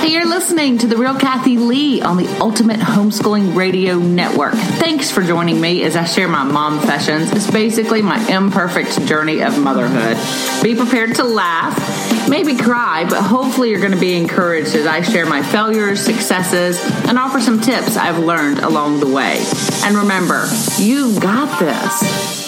Hey, you're listening to The Real Kathy Lee on the Ultimate Homeschooling Radio Network. Thanks for joining me as I share my mom sessions. It's basically my imperfect journey of motherhood. Be prepared to laugh, maybe cry, but hopefully you're going to be encouraged as I share my failures, successes, and offer some tips I've learned along the way. And remember, you've got this.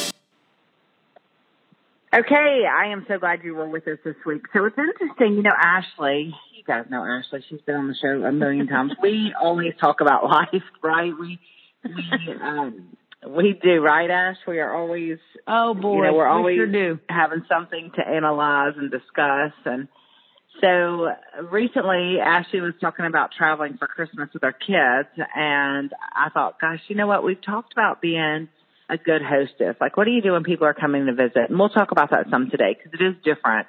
Okay, I am so glad you were with us this week. So it's interesting, you know, Ashley, guys know Ashley. She's been on the show a million times. We always talk about life, right? We we um we do, right, Ash? We are always oh boy, you know, we're always we sure having something to analyze and discuss. And so recently, Ashley was talking about traveling for Christmas with our kids, and I thought, gosh, you know what? We've talked about being a good hostess. Like, what do you do when people are coming to visit? And we'll talk about that some today because it is different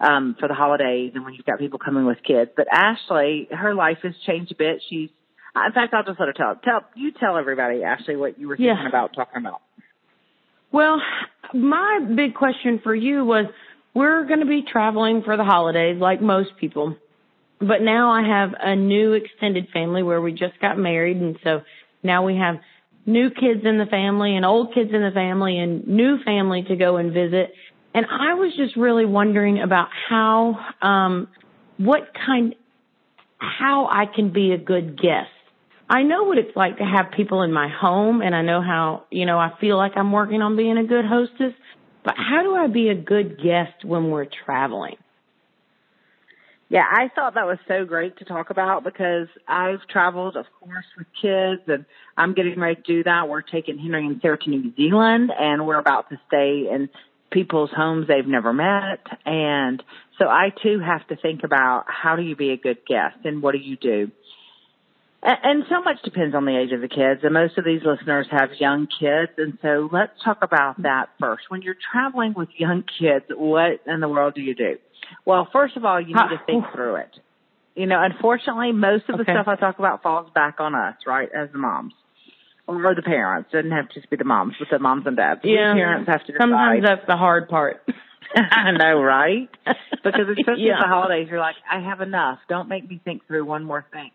um, for the holidays and when you've got people coming with kids. But Ashley, her life has changed a bit. She's, in fact, I'll just let her tell. Tell you tell everybody, Ashley, what you were thinking Yeah. about talking about. Well, my big question for you was we're going to be traveling for the holidays like most people. But now I have a new extended family where we just got married and so now we have new kids in the family and old kids in the family and new family to go and visit. And I was just really wondering about how um what kind how I can be a good guest. I know what it's like to have people in my home and I know how, you know, I feel like I'm working on being a good hostess, but how do I be a good guest when we're traveling? Yeah, I thought that was so great to talk about because I've traveled, of course, with kids and I'm getting ready to do that. We're taking Henry and Sarah to New Zealand and we're about to stay in people's homes they've never met. And so I too have to think about how do you be a good guest and what do you do? And so much depends on the age of the kids. And most of these listeners have young kids. And so let's talk about that first. When you're traveling with young kids, what in the world do you do? Well, first of all, you need to think ah, through it. You know, unfortunately, most of the Okay. stuff I talk about falls back on us, right, as the moms or the parents. Doesn't have to just be the moms, but the moms and dads. We Yeah. parents have to decide. Sometimes that's the hard part. I know, right? Because especially Yeah. at the holidays, you're like, I have enough. Don't make me think through one more thing.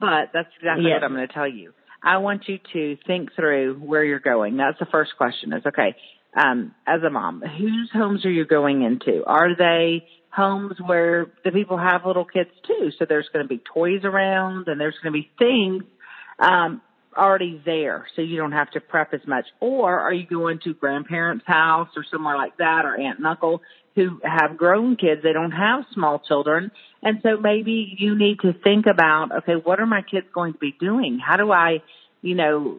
But that's exactly Yes. what I'm going to tell you. I want you to think through where you're going. That's the first question is, okay, um, as a mom, whose homes are you going into? Are they homes where the people have little kids too? So there's going to be toys around and there's going to be things, um, already there so you don't have to prep as much? Or are you going to grandparents' house or somewhere like that or aunt and uncle who have grown kids? They don't have small children. And so maybe you need to think about, okay, what are my kids going to be doing? How do I, you know,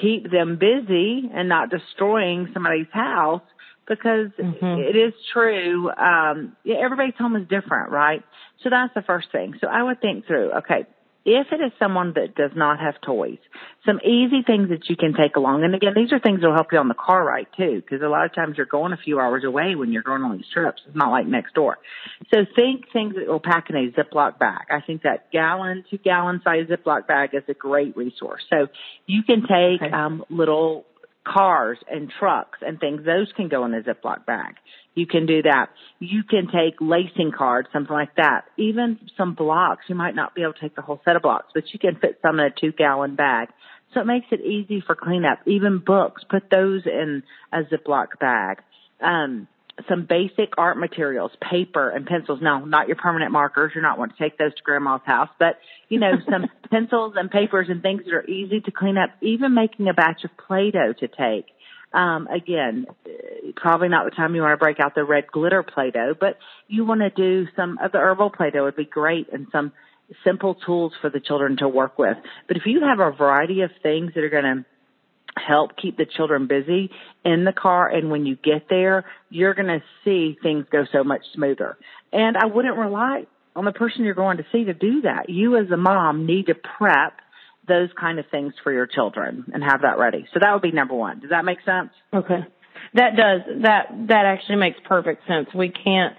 keep them busy and not destroying somebody's house? Because Mhm. it is true. Um, yeah, everybody's home is different, right? So that's the first thing. So I would think through, okay, if it is someone that does not have toys, some easy things that you can take along. And again, these are things that will help you on the car ride too, because a lot of times you're going a few hours away when you're going on these trips. It's not like next door. So think things that will pack in a Ziploc bag. I think that gallon, two gallon size Ziploc bag is a great resource. So you can take Okay. um, little cars and trucks and things. Those can go in a Ziploc bag. You can do that. You can take lacing cards, something like that. Even some blocks. You might not be able to take the whole set of blocks, but you can fit some in a two gallon bag. So it makes it easy for cleanup. Even books, put those in a Ziploc bag. Um, some basic art materials, paper and pencils. No, not your permanent markers. You're not wanting to take those to grandma's house, but you know, some pencils and papers and things that are easy to clean up. Even making a batch of Play-Doh to take. Um, again, probably not the time you want to break out the red glitter Play-Doh, but you want to do some of the herbal Play-Doh would be great and some simple tools for the children to work with. But if you have a variety of things that are going to help keep the children busy in the car and when you get there, you're going to see things go so much smoother. And I wouldn't rely on the person you're going to see to do that. You as a mom need to prep those kind of things for your children and have that ready. So that would be number one. Does that make sense? Okay. That does. That that actually makes perfect sense. We can't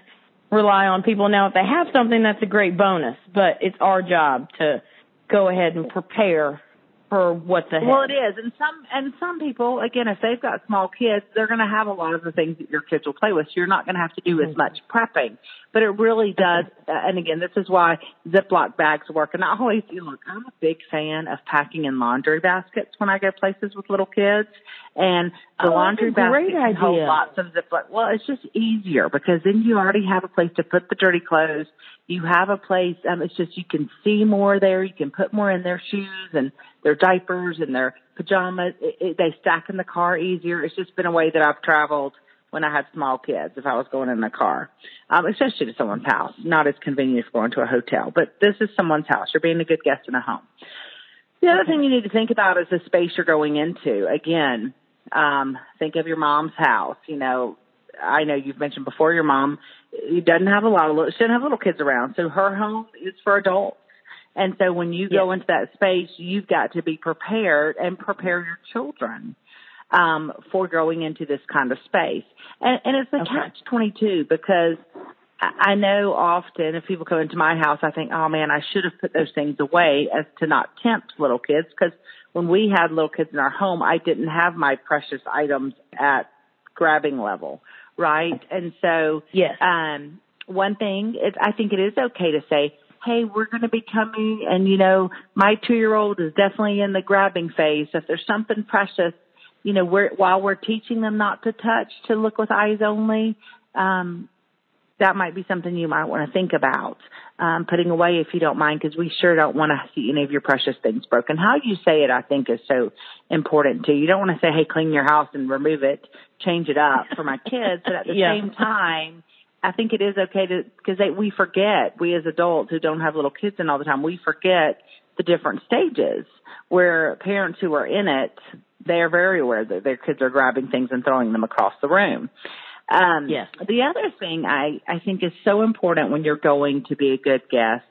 rely on people now if they have something that's a great bonus, but it's our job to go ahead and prepare for what's ahead. Well, it is, and some and some people, again, if they've got small kids, they're going to have a lot of the things that your kids will play with. So you're not going to have to do as mm-hmm. much prepping. But it really does. Uh, and again, this is why Ziploc bags work. And I always look, I'm a big fan of packing in laundry baskets when I go places with little kids. And the oh, laundry basket can hold lots of Ziploc. Well, it's just easier because then you already have a place to put the dirty clothes. You have a place, um, it's just you can see more there. You can put more in their shoes and their diapers and their pajamas. It, it, they stack in the car easier. It's just been a way that I've traveled when I had small kids if I was going in the car, um, especially to someone's house. Not as convenient as going to a hotel, but this is someone's house. You're being a good guest in a home. The other thing you need to think about is the space you're going into. Again, um, think of your mom's house. You know, I know you've mentioned before your mom doesn't have a lot of, she doesn't have little kids around. So her home is for adults. And so when you go into that space, you've got to be prepared and prepare your children um, for going into this kind of space. And, and it's a okay. catch 22 because I know often if people come into my house, I think, oh man, I should have put those things away as to not tempt little kids. Because when we had little kids in our home, I didn't have my precious items at grabbing level, right? And so, yes. um, one thing is, I think it is okay to say, hey, we're going to be coming, and you know, my two year old is definitely in the grabbing phase. If there's something precious you know, we're, while we're teaching them not to touch, to look with eyes only, um, that might be something you might want to think about um, putting away if you don't mind, because we sure don't want to see any of your precious things broken. How you say it, I think, is so important too. You don't want to say, "Hey, clean your house and remove it, change it up for my kids," but at the yeah. same time, I think it is okay to because we forget we as adults who don't have little kids in all the time, we forget the different stages where parents who are in it they are very aware that their kids are grabbing things and throwing them across the room. Um, yes. The other thing I, I think is so important when you're going to be a good guest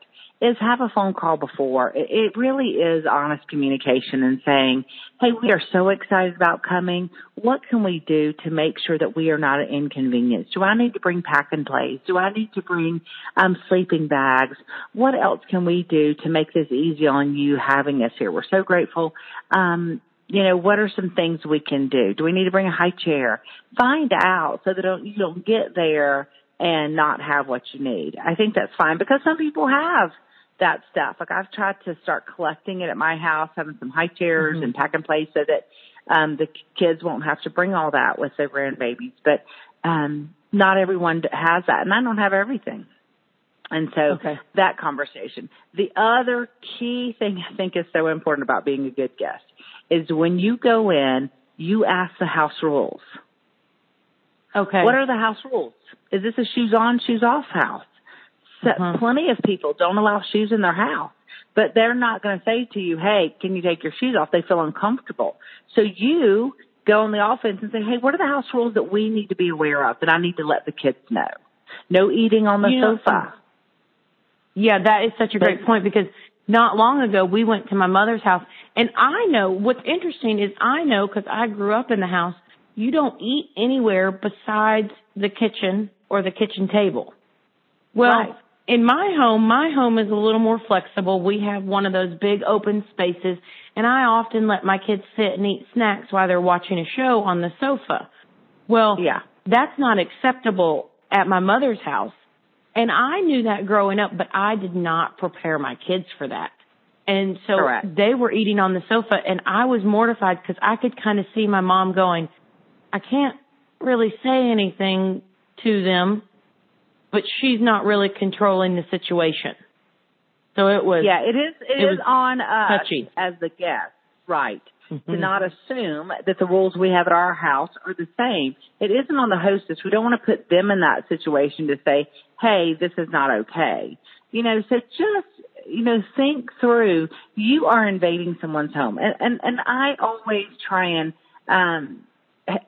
is have a phone call before. It, really is honest communication and saying, Hey, we are so excited about coming. What can we do to make sure that we are not an inconvenience? Do I need to bring pack and plays? Do I need to bring um, sleeping bags? What else can we do to make this easy on you having us here? We're so grateful. Um, you know, what are some things we can do? Do we need to bring a high chair? Find out so that you don't get there and not have what you need. I think that's fine because some people have that stuff. Like I've tried to start collecting it at my house, having some high chairs mm-hmm. and pack and play so that um the kids won't have to bring all that with their grandbabies. But um not everyone has that, and I don't have everything. And so okay. that conversation. The other key thing I think is so important about being a good guest is when you go in, you ask the house rules. Okay. What are the house rules? Is this a shoes on, shoes off house? Uh-huh. Plenty of people don't allow shoes in their house, but they're not going to say to you, "Hey, can you take your shoes off?" They feel uncomfortable. So you go on the offense and say, "Hey, what are the house rules that we need to be aware of that I need to let the kids know?" No eating on the you sofa. Know, yeah, that is such a great point because not long ago we went to my mother's house and I know what's interesting is I know because I grew up in the house, you don't eat anywhere besides the kitchen or the kitchen table. Well, right. In my home, my home is a little more flexible. We have one of those big open spaces and I often let my kids sit and eat snacks while they're watching a show on the sofa. Well, yeah. that's not acceptable at my mother's house. And I knew that growing up, but I did not prepare my kids for that. And so Correct. they were eating on the sofa and I was mortified because I could kind of see my mom going, I can't really say anything to them, but she's not really controlling the situation. So it was. Yeah, it is, it, it is on us touchy. as the guest, right? Mm-hmm. To not assume that the rules we have at our house are the same. It isn't on the hostess. We don't want to put them in that situation to say, hey, this is not okay. You know, so just you know, think through, you are invading someone's home. And, and, and I always try and, um,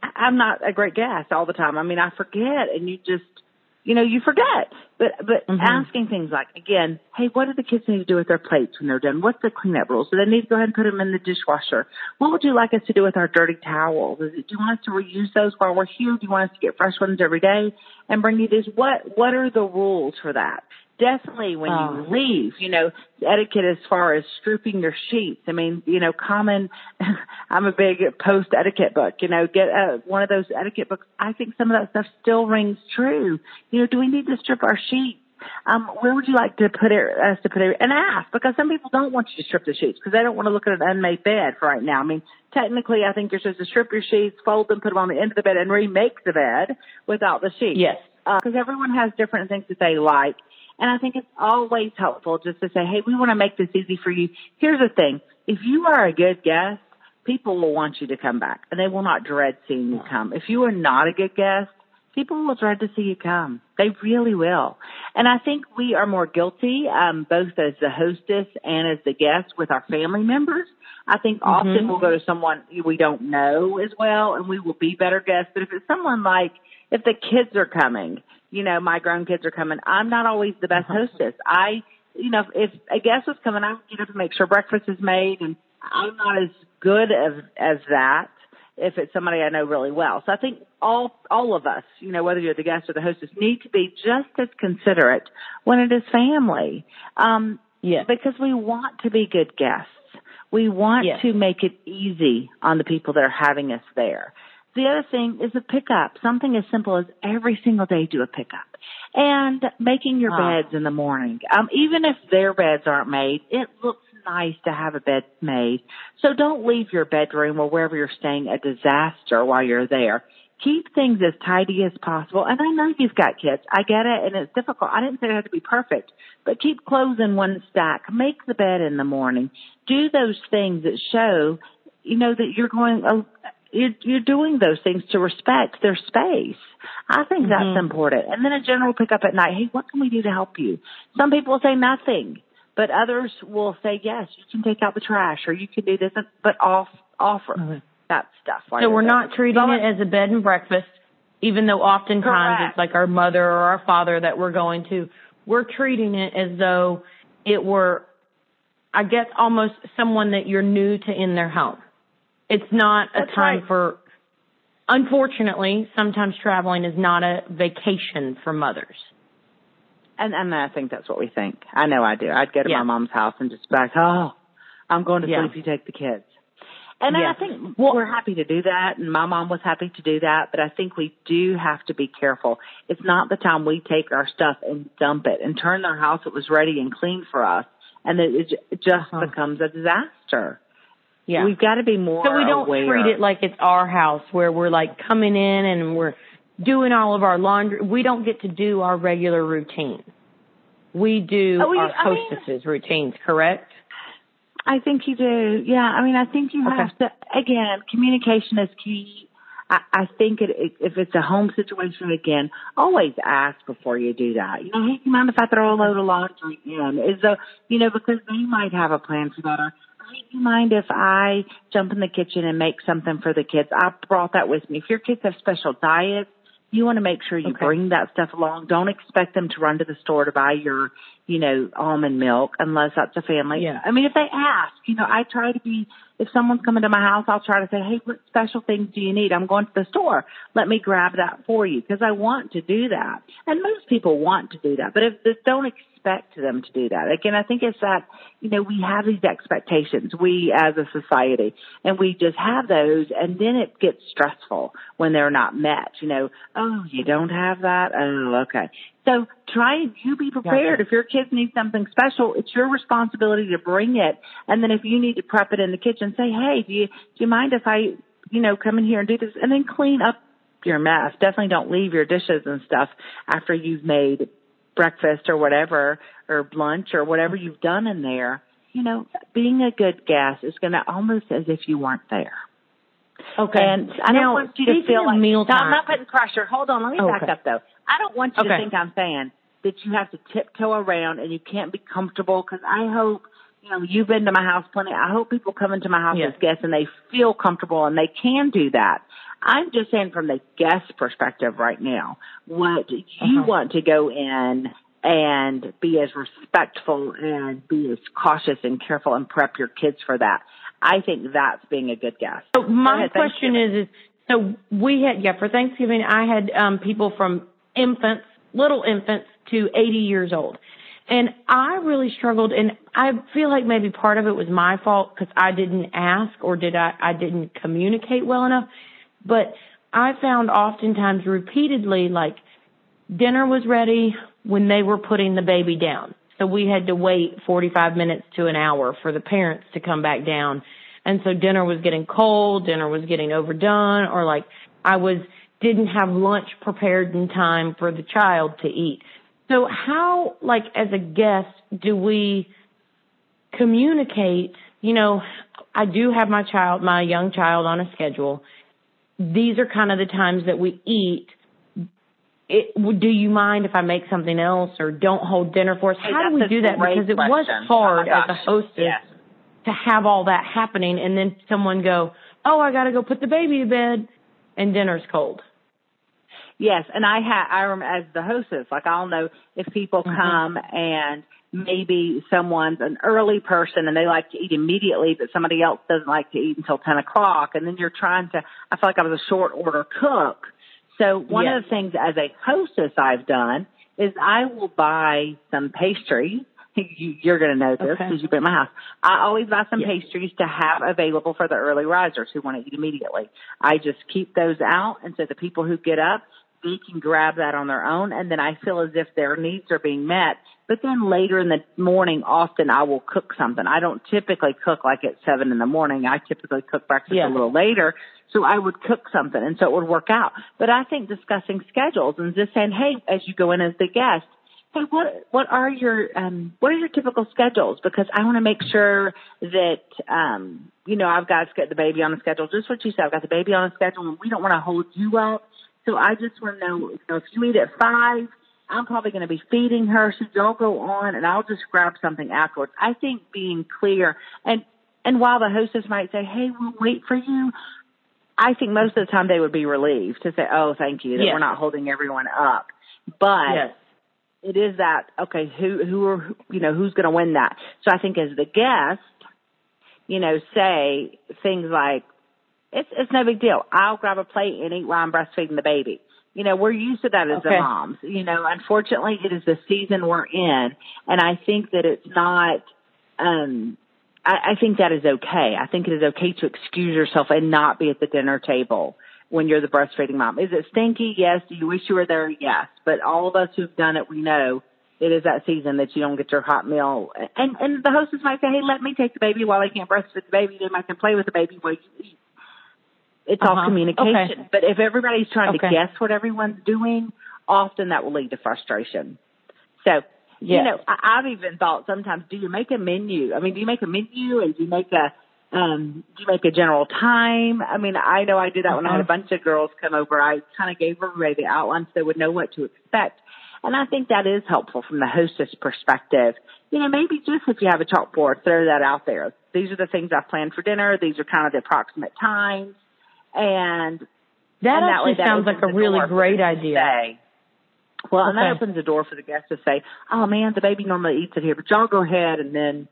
I'm not a great guest all the time. I mean, I forget and you just, you know, you forget. But, but mm-hmm. asking things like, again, hey, what do the kids need to do with their plates when they're done? What's the cleanup rules? Do they need to go ahead and put them in the dishwasher? What would you like us to do with our dirty towels? Do you want us to reuse those while we're here? Do you want us to get fresh ones every day and bring you these? What, what are the rules for that? Definitely when Oh. you leave, you know, etiquette as far as stripping your sheets. I mean, you know, common, I'm a big post etiquette book, you know, get uh, one of those etiquette books. I think some of that stuff still rings true. You know, do we need to strip our sheets? Um, where would you like to put it, us to put it? And ask, because some people don't want you to strip the sheets because they don't want to look at an unmade bed for right now. I mean, technically, I think you're supposed to strip your sheets, fold them, put them on the end of the bed, and remake the bed without the sheets Yes. because everyone has different things that they like. And I think it's always helpful just to say, hey, we want to make this easy for you. Here's the thing. If you are a good guest, people will want you to come back and they will not dread seeing you come. If you are not a good guest, people will dread to see you come. They really will. And I think we are more guilty, um, both as the hostess and as the guest with our family members. I think often we'll go to someone we don't know as well and we will be better guests. But if it's someone like, if the kids are coming, you know, my grown kids are coming, I'm not always the best hostess. I, you know, if a guest was coming, I would get up and make sure breakfast is made and I'm not as good as, as that if it's somebody I know really well. So I think all all of us, you know, whether you're the guest or the hostess, need to be just as considerate when it is family, um, Yes. because we want to be good guests. We want Yes. to make it easy on the people that are having us there. The other thing is a pickup. Something as simple as every single day do a pickup. And making your Ah. beds in the morning. Um, even if their beds aren't made, it looks nice to have a bed made. So don't leave your bedroom or wherever you're staying a disaster while you're there. Keep things as tidy as possible. And I know you've got kids. I get it and it's difficult. I didn't say it had to be perfect, but keep clothes in one stack. Make the bed in the morning. Do those things that show, you know, that you're going, uh, you're, you're doing those things to respect their space. I think that's Mhm. important. And then a general pickup at night. Hey, what can we do to help you? Some people say nothing, but others will say, yes, you can take out the trash or you can do this, but off, offer Mhm. that stuff. So we're there. not treating So it as a bed and breakfast, even though oftentimes Correct. it's like our mother or our father that we're going to. We're treating it as though it were, I guess, almost someone that you're new to in their home. It's not a time right. for, unfortunately, sometimes traveling is not a vacation for mothers. And and I think that's what we think. I know I do. I'd go to Yeah. my mom's house and just be like, oh, I'm going to Yeah. sleep. You take the kids. And Yeah. I think we're happy to do that, and my mom was happy to do that. But I think we do have to be careful. It's not the time we take our stuff and dump it and turn our house that was ready and clean for us, and it, it just Uh-huh. becomes a disaster. Yeah. We've got to be more. So we don't aware. treat it like it's our house where we're like coming in and we're doing all of our laundry. We don't get to do our regular routine. We do Oh, we- our I mean- hostesses routines, correct? I think you do. Yeah. I mean, I think you Okay. have to, again, communication is key. I, I think it, it, if it's a home situation, again, always ask before you do that. You know, hey, do you mind if I throw a load of laundry in? Is the, you know, because they might have a plan for that. Or, you mind if I jump in the kitchen and make something for the kids? I brought that with me. If your kids have special diets, you want to make sure you Okay. bring that stuff along. Don't expect them to run to the store to buy your, you know, almond milk unless that's a family. Yeah. I mean, if they ask, you know, I try to be, if someone's coming to my house, I'll try to say, hey, what special things do you need? I'm going to the store. Let me grab that for you because I want to do that. And most people want to do that, but if they don't expect them to do that. Again, I think it's that, you know, we have these expectations, we as a society, and we just have those and then it gets stressful when they're not met. You know, oh, you don't have that? Oh, okay. So try and you be prepared. Gotcha. If your kids need something special, it's your responsibility to bring it. And then if you need to prep it in the kitchen, say, hey, do you, do you mind if I, you know, come in here and do this? And then clean up your mess. Definitely don't leave your dishes and stuff after you've made breakfast or whatever, or lunch or whatever mm-hmm. you've done in there. You know, being a good guest is going to almost as if you weren't there. Okay. And I now, don't want you to feel like meal No, I'm not putting pressure. Hold on, let me back up though. I don't want you to think I'm saying that you have to tiptoe around and you can't be comfortable because I hope you know you've been to my house plenty. I hope people come into my house as guests and they feel comfortable and they can do that. I'm just saying from the guest perspective right now, what you Uh-huh. want to go in and be as respectful and be as cautious and careful and prep your kids for that. I think that's being a good guest. So my ahead, question is, is so we had yeah for Thanksgiving I had um people from infants, little infants to 80 years old, And I really struggled and I feel like maybe part of it was my fault because I didn't ask or did I, I didn't communicate well enough. But I found oftentimes repeatedly like dinner was ready when they were putting the baby down. So we had to wait 45 minutes to an hour for the parents to come back down. And so dinner was getting cold, dinner was getting overdone, or like I was, didn't have lunch prepared in time for the child to eat. So how, like, as a guest, do we communicate? You know, I do have my child, my young child on a schedule. These are kind of the times that we eat. It, do you mind if I make something else or don't hold dinner for us? Hey, How do we do that? Because it was hard oh as a hostess yes. to have all that happening and then someone go, oh, I got to go put the baby to bed and dinner's cold. Yes, and I have I remember as the hostess, like I'll know if people Mhm. come and maybe someone's an early person and they like to eat immediately, but somebody else doesn't like to eat until ten o'clock, and then you're trying to. I feel like I was a short order cook. So one Yes. of the things as a hostess I've done is I will buy some pastry. You, you're going to know this Okay. because you've been in my house. I always buy some Yes. pastries to have available for the early risers who want to eat immediately. I just keep those out, and so the people who get up, they can grab that on their own, and then I feel as if their needs are being met. But then later in the morning, often I will cook something. I don't typically cook like at seven in the morning. I typically cook breakfast Yeah. a little later. So I would cook something and so it would work out. But I think discussing schedules and just saying, hey, as you go in as the guest, hey, what what are your um what are your typical schedules? Because I want to make sure that um you know I've got to get the baby on a schedule. Just what you said, I've got the baby on a schedule, and we don't want to hold you up. So I just want to know, you know, if you eat at five, I'm probably going to be feeding her. So don't go on, and I'll just grab something afterwards. I think being clear and and while the hostess might say, hey, we'll wait for you. I think most of the time they would be relieved to say, "Oh, thank you that Yes. we're not holding everyone up." But Yes. it is that okay who who are you know who's going to win that so i think as the guest you know say things like it's it's no big deal i'll grab a plate and eat while i'm breastfeeding the baby you know we're used to that as the Okay. moms you know unfortunately it is the season we're in and i think that it's not um I, I think that is okay. I think it is okay to excuse yourself and not be at the dinner table when you're the breastfeeding mom. Is it stinky? Yes. Do you wish you were there? Yes. But all of us who've done it, we know it is that season that you don't get your hot meal. And and the hostess might say, "Hey, let me take the baby while I can't breastfeed the baby. Then I can play with the baby while you eat." It's all Uh-huh. communication. Okay. But if everybody's trying Okay. to guess what everyone's doing, often that will lead to frustration. So you know, I, I've even thought sometimes, do you make a menu? I mean, do you make a menu and do you make a, um, do you make a general time? I mean, I know I did that when I had a Uh-huh. bunch of girls come over. I kind of gave everybody the outline so they would know what to expect. And I think that is helpful from the hostess perspective. You know, maybe just if you have a chalkboard, throw that out there. These are the things I've planned for dinner. These are kind of the approximate times. And That and way actually that sounds opens like a really great idea. say- well, and that opens the door for the guest to say, "Oh man, the baby normally eats it here, but y'all go ahead," and then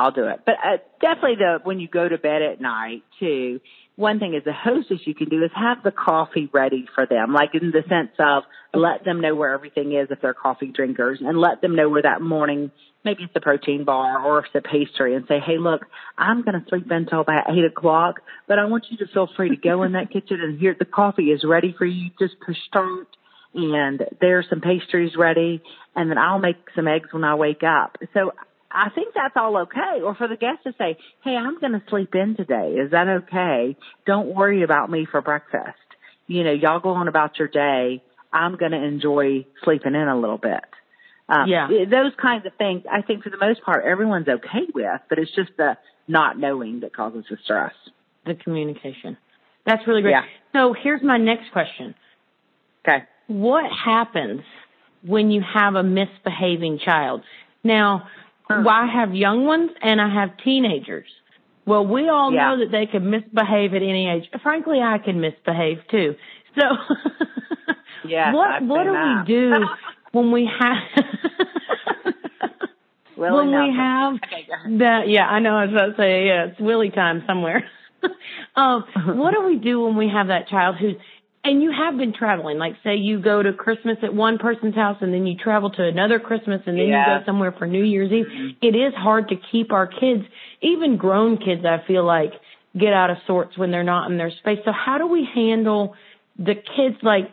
I'll do it. But uh, definitely, the when you go to bed at night too, one thing as a hostess you can do is have the coffee ready for them, like in the sense of let them know where everything is if they're coffee drinkers, and let them know where that morning maybe it's the protein bar or it's the pastry, and say, "Hey, look, I'm going to sleep until about eight o'clock, but I want you to feel free to go in that kitchen and here the coffee is ready for you. Just push start." and there's some pastries ready and then I'll make some eggs when I wake up. So I think that's all okay. Or for the guest to say, Hey, I'm going to sleep in today. Is that okay? Don't worry about me for breakfast. You know, y'all go on about your day. I'm going to enjoy sleeping in a little bit. Um, Yeah. Those kinds of things, I think for the most part, everyone's okay with, but it's just the not knowing that causes the stress. The communication. That's really great. Yeah. So here's my next question. Okay. What happens when you have a misbehaving child? Now, Huh. I have young ones and I have teenagers. Well, we all Yeah. know that they can misbehave at any age. Frankly, I can misbehave too. So, Yes, what I've what do that. we do when we have when we have Okay, that? Yeah, I know. I was about to say, yeah, it's Willie time somewhere. um, what do we do when we have that child who's and you have been traveling. Like say you go to Christmas at one person's house and then you travel to another Christmas and then yeah. you go somewhere for New Year's Eve. Mm-hmm. It is hard to keep our kids, even grown kids, I feel like, get out of sorts when they're not in their space. So how do we handle the kids like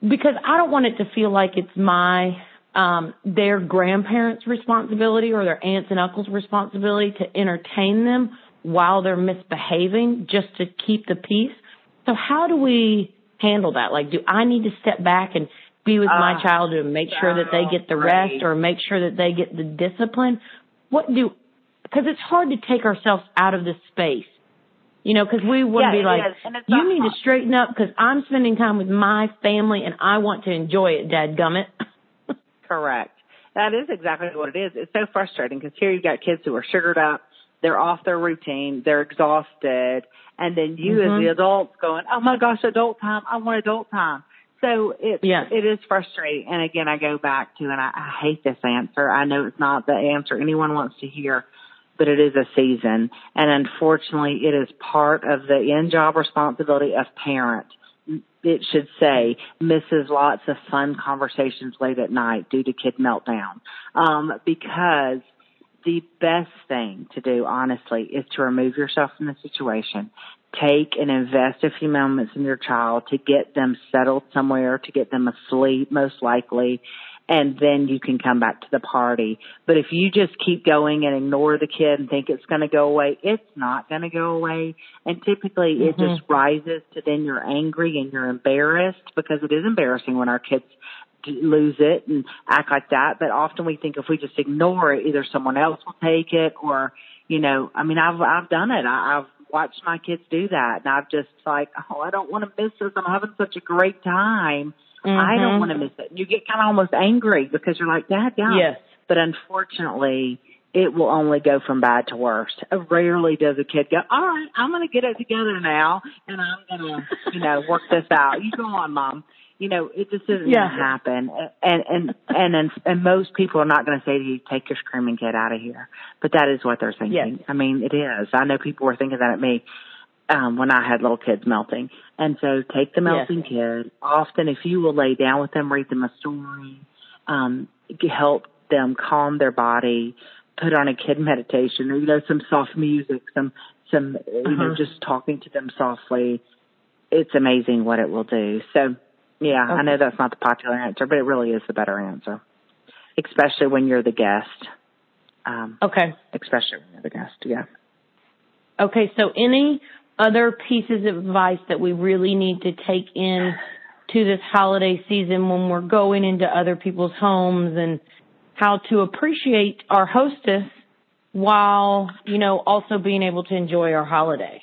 because I don't want it to feel like it's my um their grandparents' responsibility or their aunts and uncles' responsibility to entertain them while they're misbehaving just to keep the peace. So how do we handle that? Like, do I need to step back and be with uh, my ah, child and make sure that they get the rest or make sure that they get the discipline? What do, because it's hard to take ourselves out of this space. You know, because we to yeah, be like, you need to straighten up because I'm spending time with my family and I want to enjoy it, Dad gummit. Correct. That is exactly what it is. It's so frustrating because here you've got kids who are sugared up, they're off their routine, they're exhausted, and then you mm-hmm. as the adults going, oh my gosh, adult time, I want adult time. So it yes. it is frustrating. And again, I go back to, and I, I hate this answer. I know it's not the answer anyone wants to hear, but it is a season, and unfortunately, it is part of the in-job responsibility of parent. It should say misses lots of fun conversations late at night due to kid meltdown, um, because the best thing to do, honestly, is to remove yourself from the situation. Take and invest a few moments in your child to get them settled somewhere, to get them asleep, most likely, and then you can come back to the party. But if you just keep going and ignore the kid and think it's going to go away, it's not going to go away. And typically mm-hmm. it just rises to then you're angry and you're embarrassed because it is embarrassing when our kids lose it and act like that. But often we think if we just ignore it, either someone else will take it or, you know, I mean, I've, I've done it. I, I've watched my kids do that and I've just like, oh, I don't want to miss this. I'm having such a great time. Mm-hmm. I don't mm-hmm. want to miss it. You get kind of almost angry because you're like, Dad, yeah. Yes. But unfortunately, it will only go from bad to worse. Rarely does a kid go, all right, I'm going to get it together now and I'm going to, you know, work this out. You go on, mom you know, it just isn't yeah. going to happen. And, and, and, and, and most people are not going to say to you, take your screaming kid out of here. But that is what they're thinking. Yes. I mean, it is. I know people were thinking that at me, um, when I had little kids melting. And so take the melting yes. kid. Often if you will lay down with them, read them a story, um, help them calm their body, put on a kid meditation or, you know, some soft music, some, some, uh-huh. you know, uh-huh. just talking to them softly. It's amazing what it will do. So, yeah, okay. I know that's not the popular answer, but it really is the better answer, especially when you're the guest. Um, okay. Especially when you're the guest, yeah. Okay, so any other pieces of advice that we really need to take in to this holiday season when we're going into other people's homes and how to appreciate our hostess while, you know, also being able to enjoy our holiday?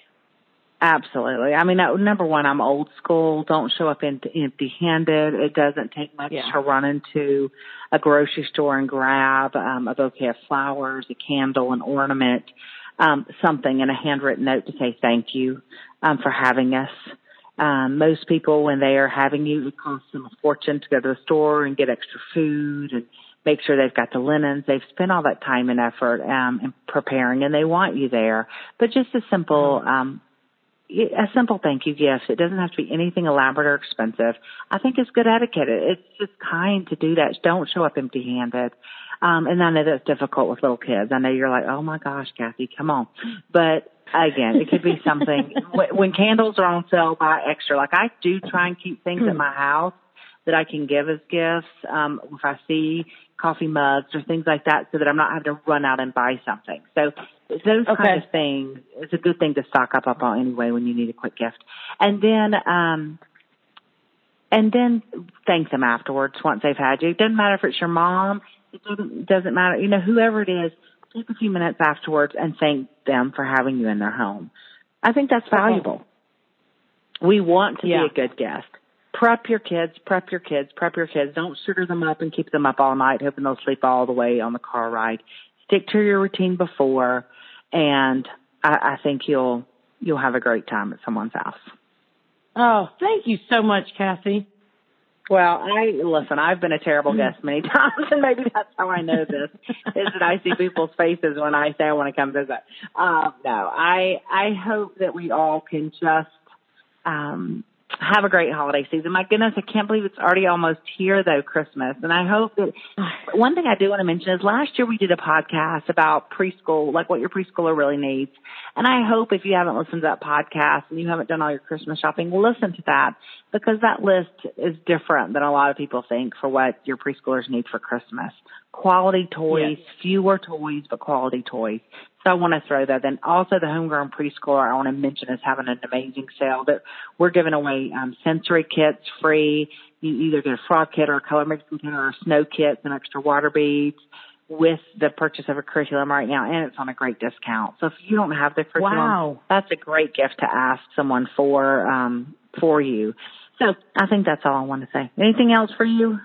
Absolutely. I mean, number one, I'm old school. Don't show up empty handed. It doesn't take much yeah. to run into a grocery store and grab um, a bouquet of flowers, a candle, an ornament, um, something, and a handwritten note to say thank you um, for having us. Um, most people, when they are having you, it costs them a fortune to go to the store and get extra food and make sure they've got the linens. They've spent all that time and effort um, in preparing, and they want you there. But just a simple um, a simple thank you gift. It doesn't have to be anything elaborate or expensive. I think it's good etiquette. It's just kind to do that. Don't show up empty handed. Um, and I know that's difficult with little kids. I know you're like, oh my gosh, Kathy, come on. But again, it could be something when candles are on sale, buy extra. Like I do try and keep things at my house that I can give as gifts. Um, if I see coffee mugs or things like that so that I'm not having to run out and buy something. So those okay. kind of things it's a good thing to stock up on anyway when you need a quick gift. And then um and then thank them afterwards once they've had you. It doesn't matter if it's your mom, it doesn't doesn't matter, you know, whoever it is, take a few minutes afterwards and thank them for having you in their home. I think that's valuable. Okay. We want to yeah. be a good guest. Prep your kids, prep your kids, prep your kids. Don't sugar them up and keep them up all night hoping they'll sleep all the way on the car ride. Stick to your routine before and I, I think you'll you'll have a great time at someone's house. Oh, thank you so much, Kathy. Well, I listen. I've been a terrible guest many times, and maybe that's how I know this is that I see people's faces when I say I want to come visit. Um, no, I I hope that we all can just um, have a great holiday season. My goodness, I can't believe it's already almost here though, Christmas. And I hope that one thing I do want to mention is last year we did a podcast about preschool, like what your preschooler really needs. And I hope if you haven't listened to that podcast and you haven't done all your Christmas shopping, listen to that because that list is different than a lot of people think for what your preschoolers need for Christmas. Quality toys, yes. fewer toys, but quality toys. So I want to throw that. Then also the homegrown preschooler I want to mention is having an amazing sale that we're giving away um, sensory kits free. You either get a frog kit or a color mixing kit or a snow kit, some extra water beads with the purchase of a curriculum right now, and it's on a great discount. So if you don't have the curriculum, wow. that's a great gift to ask someone for um, for you. So I think that's all I want to say. Anything else for you?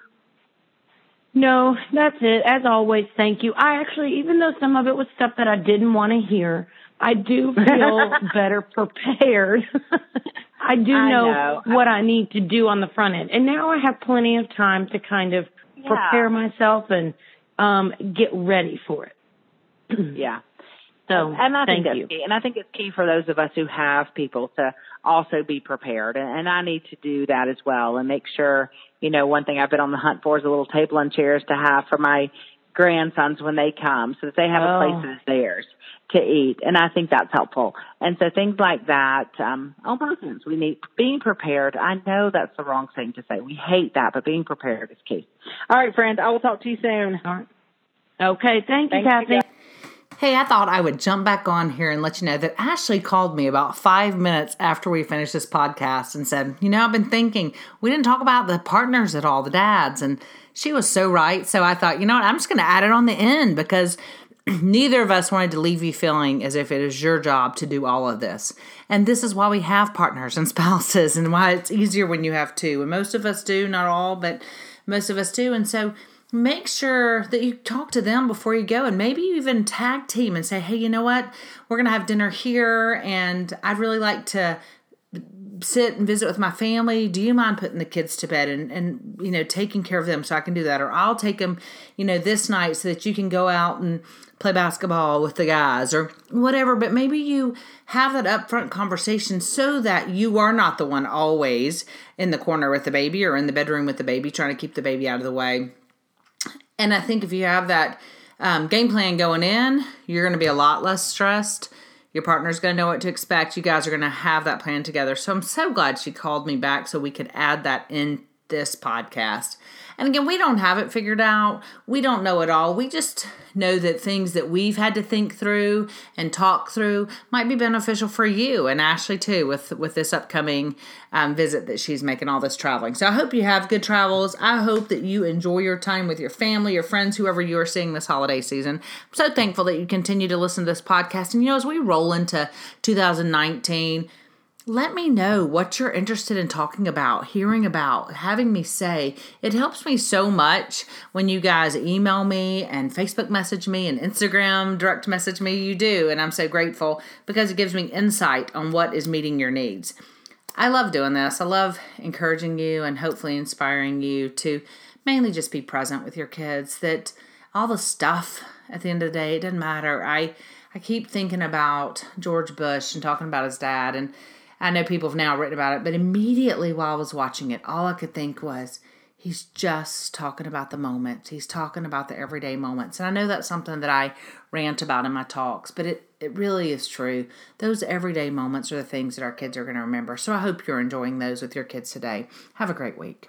No, that's it. As always, thank you. I actually, even though some of it was stuff that I didn't want to hear, I do feel better prepared. I do I know, know, what I need to do on the front end. And now I have plenty of time to kind of yeah. prepare myself and um get ready for it. yeah. So and I thank think that's you. key. And I think it's key for those of us who have people to also be prepared. And, and I need to do that as well and make sure, you know, one thing I've been on the hunt for is a little table and chairs to have for my grandsons when they come so that they have Oh. a place that is theirs to eat. And I think that's helpful. And so things like that, um, on both ends, we need being prepared. I know that's the wrong thing to say. We hate that, but being prepared is key. All right, friends, I will talk to you soon. All right. Okay, thank you, Kathy. Hey, I thought I would jump back on here and let you know that Ashley called me about five minutes after we finished this podcast and said, You know, I've been thinking, we didn't talk about the partners at all, the dads. And she was so right. So I thought, you know what, I'm just going to add it on the end because neither of us wanted to leave you feeling as if it is your job to do all of this. And this is why we have partners and spouses and why it's easier when you have two. And most of us do, not all, but most of us do. And so make sure that you talk to them before you go and maybe you even tag team and say, hey, you know what? We're going to have dinner here and I'd really like to sit and visit with my family. Do you mind putting the kids to bed and and you know taking care of them so i can do that? Or i'll take them you know this night so that you can go out and play basketball with the guys or whatever. But maybe you have that upfront conversation so that you are not the one always in the corner with the baby or in the bedroom with the baby trying to keep the baby out of the way and i think if you have that um, game plan going in you're going to be a lot less stressed your partner's going to know what to expect. You guys are going to have that plan together. So I'm so glad she called me back so we could add that in this podcast. And again, we don't have it figured out. We don't know it all. We just know that things that we've had to think through and talk through might be beneficial for you and Ashley too with with this upcoming um, visit that she's making all this traveling. So I hope you have good travels. I hope that you enjoy your time with your family, your friends, whoever you are seeing this holiday season. I'm so thankful that you continue to listen to this podcast. And you know, as we roll into 2019 let me know what you're interested in talking about, hearing about, having me say. It helps me so much when you guys email me and Facebook message me and Instagram direct message me. You do, and I'm so grateful because it gives me insight on what is meeting your needs. I love doing this. I love encouraging you and hopefully inspiring you to mainly just be present with your kids. That all the stuff at the end of the day, it doesn't matter. I I keep thinking about George Bush and talking about his dad and I know people have now written about it, but immediately while I was watching it, all I could think was, he's just talking about the moments. He's talking about the everyday moments. And I know that's something that I rant about in my talks, but it, it really is true. Those everyday moments are the things that our kids are going to remember. So I hope you're enjoying those with your kids today. Have a great week.